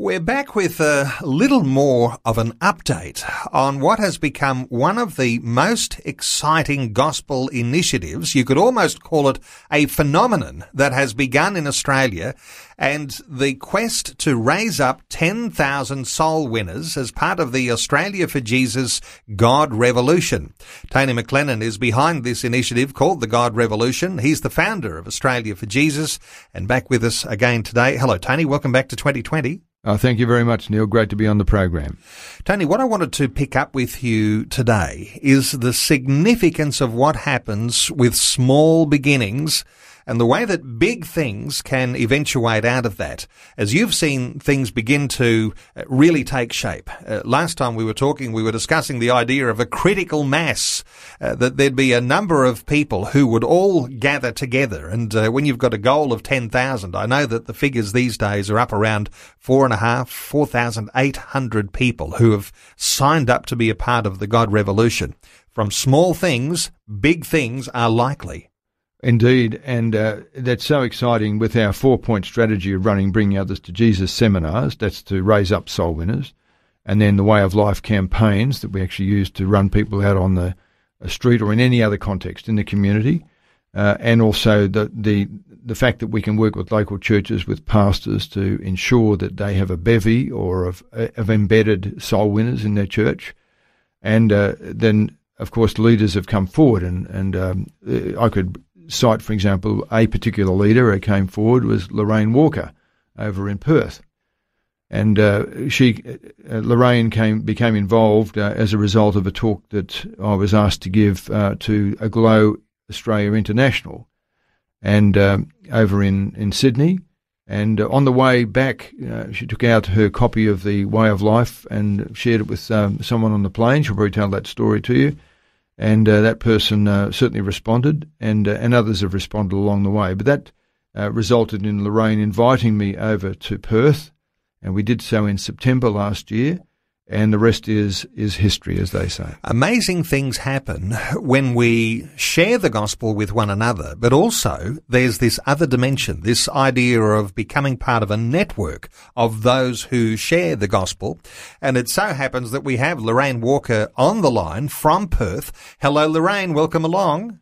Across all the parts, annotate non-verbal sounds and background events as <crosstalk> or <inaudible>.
We're back with a little more of an update on what has become one of the most exciting gospel initiatives. You could almost call it a phenomenon that has begun in Australia and the quest to raise up 10,000 soul winners as part of the Australia for Jesus God Revolution. Tony McLennan is behind this initiative called the God Revolution. He's the founder of Australia for Jesus and back with us again today. Hello, Tony. Welcome back to 2020. Uh, thank you very much, Neil. Great to be on the program. Tony, what I wanted to pick up with you today is the significance of what happens with small beginnings and the way that big things can eventuate out of that. As you've seen things begin to uh, really take shape. Uh, last time we were talking, we were discussing the idea of a critical mass, uh, that there'd be a number of people who would all gather together. And uh, when you've got a goal of 10,000, I know that the figures these days are up around four and a half, 4,800 people who have signed up to be a part of the God Revolution. From small things, big things are likely. Indeed, and uh, that's so exciting with our four point strategy of running Bringing Others to Jesus seminars. That's to raise up soul winners. And then the Way of Life campaigns that we actually use to run people out on the street or in any other context in the community. Uh, and also the, the, the fact that we can work with local churches, with pastors to ensure that they have a bevy or of, of embedded soul winners in their church. And uh, then, of course, leaders have come forward, and, and um, I could cite, for example, a particular leader who came forward was Lorraine Walker over in Perth. And uh, she, uh, Lorraine came became involved uh, as a result of a talk that I was asked to give uh, to Aglow Australia International, and um, over in in Sydney. And uh, on the way back, uh, she took out her copy of the Way of Life and shared it with um, someone on the plane. She'll probably tell that story to you and uh, that person uh, certainly responded, and uh, and others have responded along the way. But that uh, resulted in Lorraine inviting me over to Perth, and we did so in September last year and the rest is is history, as they say. Amazing things happen when we share the gospel with one another, but also there's this other dimension, this idea of becoming part of a network of those who share the gospel. And it so happens that we have Lorraine Walker on the line from Perth. Hello, Lorraine. Welcome along.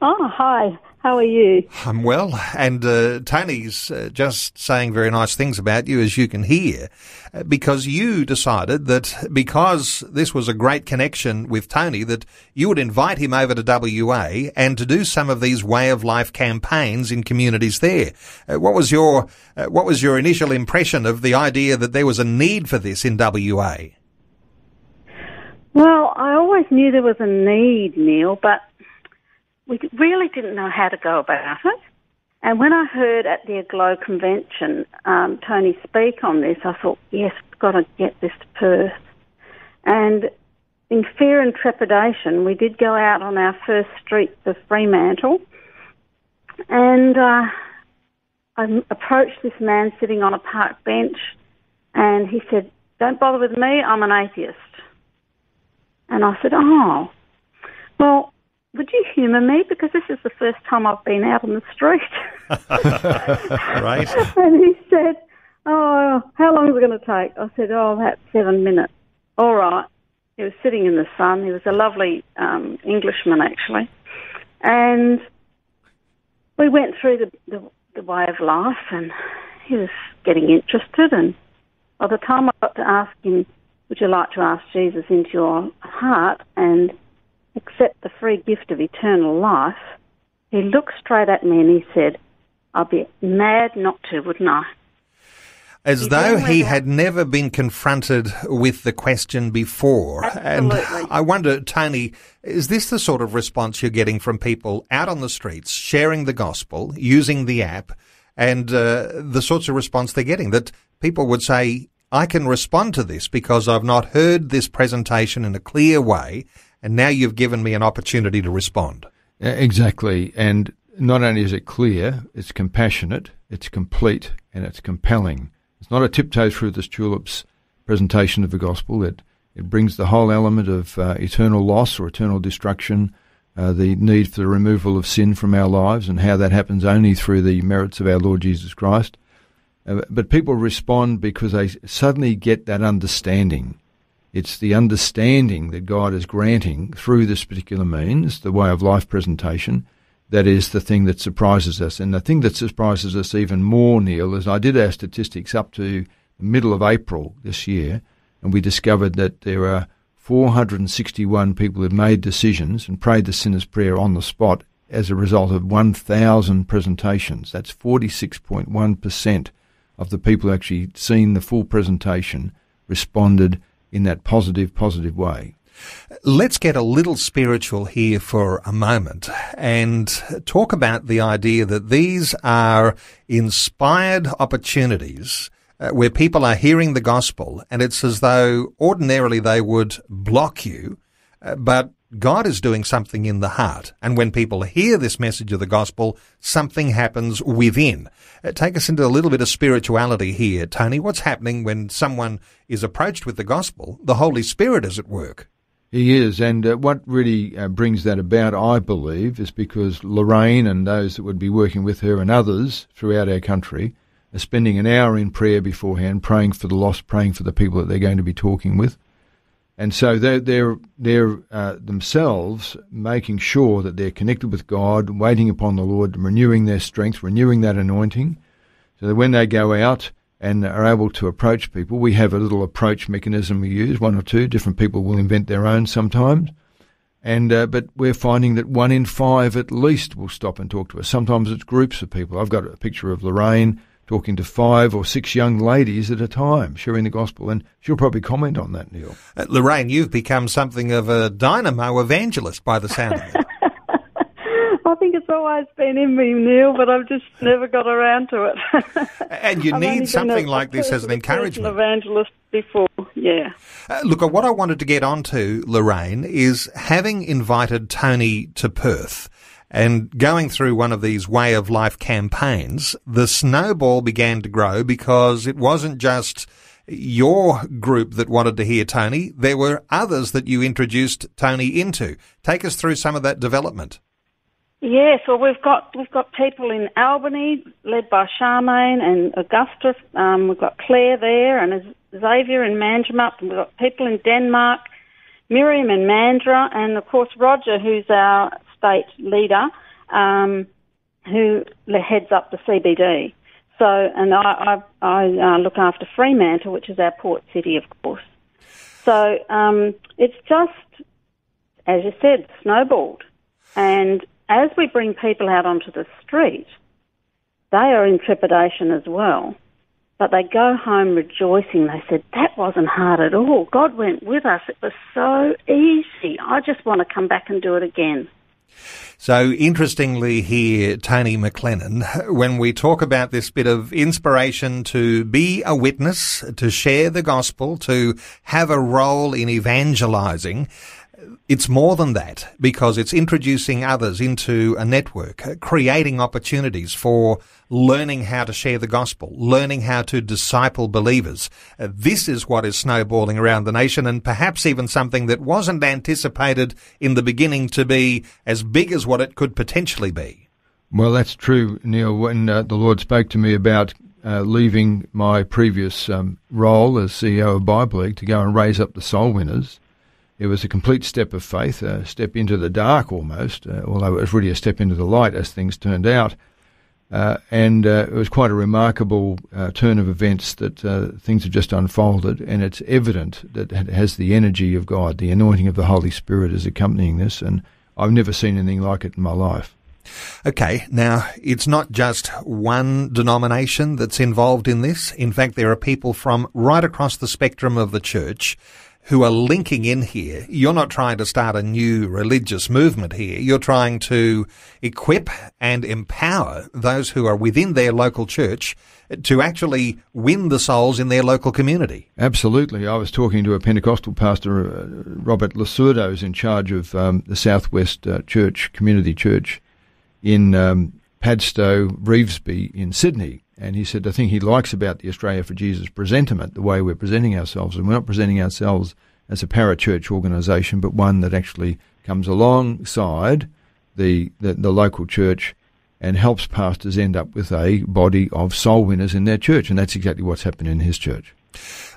Oh, hi. How are you? I'm well, and uh, Tony's uh, just saying very nice things about you, as you can hear, uh, because you decided that because this was a great connection with Tony, that you would invite him over to WA and to do some of these way of life campaigns in communities there. Uh, what was your uh, what was your initial impression of the idea that there was a need for this in WA? Well, I always knew there was a need, Neil, but we really didn't know how to go about it. And when I heard at the Aglow convention um, Tony speak on this, I thought, yes, we've got to get this to Perth. And in fear and trepidation, we did go out on our first street of Fremantle. And uh, I approached this man sitting on a park bench, and he said, Don't bother with me, I'm an atheist. And I said, Oh, well, would you humour me? Because this is the first time I've been out on the street. <laughs> right. <laughs> and he said, Oh, how long is it going to take? I said, Oh, about seven minutes. All right. He was sitting in the sun. He was a lovely um, Englishman, actually. And we went through the, the, the way of life, and he was getting interested. And by the time I got to ask him, Would you like to ask Jesus into your heart? And accept the free gift of eternal life, he looked straight at me and he said, I'd be mad not to, wouldn't I? As he though he had never been confronted with the question before. Absolutely. And I wonder, Tony, is this the sort of response you're getting from people out on the streets, sharing the gospel, using the app, and uh, the sorts of response they're getting. That people would say, I can respond to this because I've not heard this presentation in a clear way, and now you've given me an opportunity to respond. Exactly. And not only is it clear, it's compassionate, it's complete, and it's compelling. It's not a tiptoe through the tulips presentation of the gospel. It, it brings the whole element of uh, eternal loss or eternal destruction, uh, the need for the removal of sin from our lives, and how that happens only through the merits of our Lord Jesus Christ. Uh, but people respond because they suddenly get that understanding. It's the understanding that God is granting through this particular means, the way of life presentation, that is the thing that surprises us. And the thing that surprises us even more, Neil, is I did our statistics up to the middle of April this year, and we discovered that there are 461 people who made decisions and prayed the sinner's prayer on the spot as a result of 1,000 presentations. That's 46.1% of the people who actually seen the full presentation responded in that positive, positive way. Let's get a little spiritual here for a moment and talk about the idea that these are inspired opportunities uh, where people are hearing the gospel and it's as though ordinarily they would block you, uh, but God is doing something in the heart. And when people hear this message of the gospel, something happens within. Uh, take us into a little bit of spirituality here, Tony. What's happening when someone is approached with the gospel? The Holy Spirit is at work. He is, and uh, what really uh, brings that about, I believe, is because Lorraine and those that would be working with her and others throughout our country are spending an hour in prayer beforehand, praying for the lost, praying for the people that they're going to be talking with. And so they're, they're, they're uh, themselves making sure that they're connected with God, waiting upon the Lord, renewing their strength, renewing that anointing, so that when they go out and are able to approach people, we have a little approach mechanism we use. One or two different people will invent their own sometimes. And uh, but we're finding that one in five at least will stop and talk to us. Sometimes it's groups of people. I've got a picture of Lorraine talking to five or six young ladies at a time, sharing the gospel. And she'll probably comment on that, Neil. Uh, Lorraine, you've become something of a dynamo evangelist by the sound of it. <laughs> I think it's always been in me, Neil, but I've just never got around to it. <laughs> and you need something like this as an encouragement. Evangelist before, yeah. Uh, look, what I wanted to get onto, Lorraine, is having invited Tony to Perth and going through one of these way of life campaigns, the snowball began to grow because it wasn't just your group that wanted to hear Tony. There were others that you introduced Tony into. Take us through some of that development. Yes, well, we've got we've got people in Albany led by Charmaine and Augusta. Um, we've got Claire there and Xavier in Manjimup. We've got people in Denmark, Miriam in Mandurah, and of course Roger, who's our state leader, um, who heads up the CBD. So, and I, I, I uh, look after Fremantle, which is our port city, of course. So um, it's just, as you said, snowballed. And as we bring people out onto the street, they are in trepidation as well. But they go home rejoicing. They said, That wasn't hard at all. God went with us. It was so easy. I just want to come back and do it again. So interestingly here, Tony McLennan, when we talk about this bit of inspiration to be a witness, to share the gospel, to have a role in evangelizing, it's more than that because it's introducing others into a network, uh, creating opportunities for learning how to share the gospel, learning how to disciple believers. Uh, this is what is snowballing around the nation and perhaps even something that wasn't anticipated in the beginning to be as big as what it could potentially be. Well, that's true, Neil. When uh, the Lord spoke to me about uh, leaving my previous um, role as CEO of Bible League to go and raise up the soul winners, it was a complete step of faith, a step into the dark almost, uh, although it was really a step into the light as things turned out. Uh, and uh, it was quite a remarkable uh, turn of events that uh, things have just unfolded, and it's evident that it has the energy of God, the anointing of the Holy Spirit is accompanying this, and I've never seen anything like it in my life. Okay, now it's not just one denomination that's involved in this. In fact, there are people from right across the spectrum of the church who are linking in here. You're not trying to start a new religious movement here. You're trying to equip and empower those who are within their local church to actually win the souls in their local community. Absolutely. I was talking to a Pentecostal pastor, uh, Robert Lasurdo, who's in charge of um, the Southwest uh, Church, Community Church in um, Padstow, Revesby in Sydney. And he said the thing he likes about the Australia for Jesus presentiment, the way we're presenting ourselves, and we're not presenting ourselves as a parachurch organisation, but one that actually comes alongside the, the, the local church and helps pastors end up with a body of soul winners in their church. And that's exactly what's happened in his church.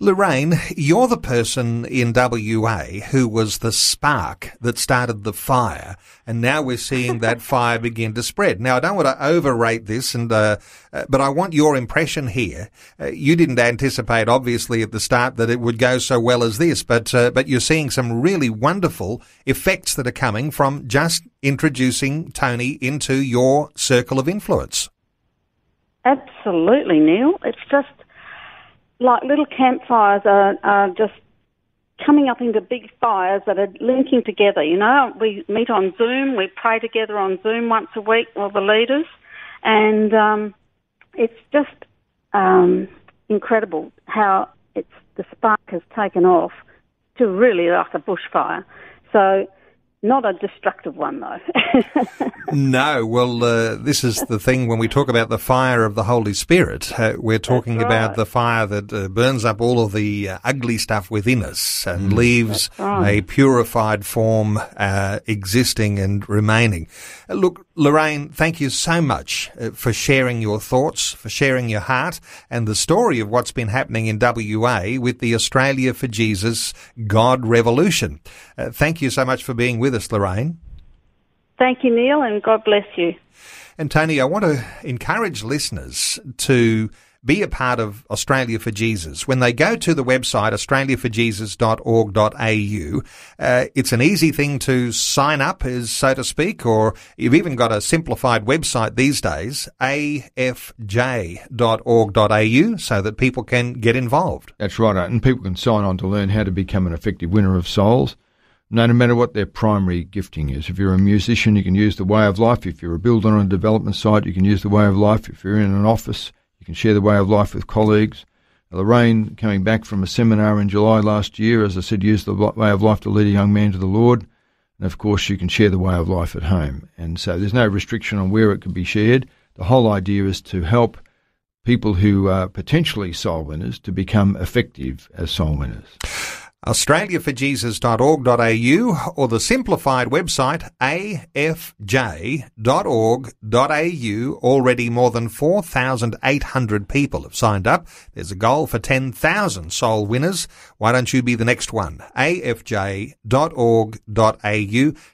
Lorraine, you're the person in WA who was the spark that started the fire, and now we're seeing that <laughs> fire begin to spread. Now, I don't want to overrate this, and uh, uh, but I want your impression here. Uh, you didn't anticipate, obviously, at the start that it would go so well as this, but uh, but you're seeing some really wonderful effects that are coming from just introducing Tony into your circle of influence. Absolutely, Neil. It's just like little campfires are, are just coming up into big fires that are linking together. You know, we meet on Zoom, we pray together on Zoom once a week, all the leaders, and um, it's just um, incredible how it's the spark has taken off to really like a bushfire. So not a destructive one, though. <laughs> no, well, uh, this is the thing when we talk about the fire of the Holy Spirit. Uh, we're talking right. about the fire that uh, burns up all of the uh, ugly stuff within us and mm. leaves right. a purified form uh, existing and remaining. Uh, look, Lorraine, thank you so much for sharing your thoughts, for sharing your heart, and the story of what's been happening in WA with the Australia for Jesus God Revolution. thank you so much for being with us, Lorraine. Thank you, Neil, and God bless you. And Tony, I want to encourage listeners to be a part of Australia for Jesus. When they go to the website australiaforjesus.org.au, uh, it's an easy thing to sign up, as so to speak, or you've even got a simplified website these days, afj.org.au, so that people can get involved. That's right, and people can sign on to learn how to become an effective winner of souls no no matter what their primary gifting is. If you're a musician, you can use the way of life. If you're a builder on a development site, you can use the way of life. If you're in an office, you can share the way of life with colleagues. Lorraine, coming back from a seminar in July last year, as I said, used the way of life to lead a young man to the Lord. And of course, you can share the way of life at home. And so there's no restriction on where it can be shared. The whole idea is to help people who are potentially soul winners to become effective as soul winners australiaforjesus.org.au or the simplified website afj.org.au. Already more than 4,800 people have signed up. There's a goal for 10,000 soul winners. Why don't you be the next one? afj.org.au.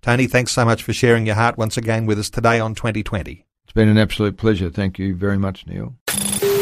Tony, thanks so much for sharing your heart once again with us today on 2020. It's been an absolute pleasure. Thank you very much, Neil.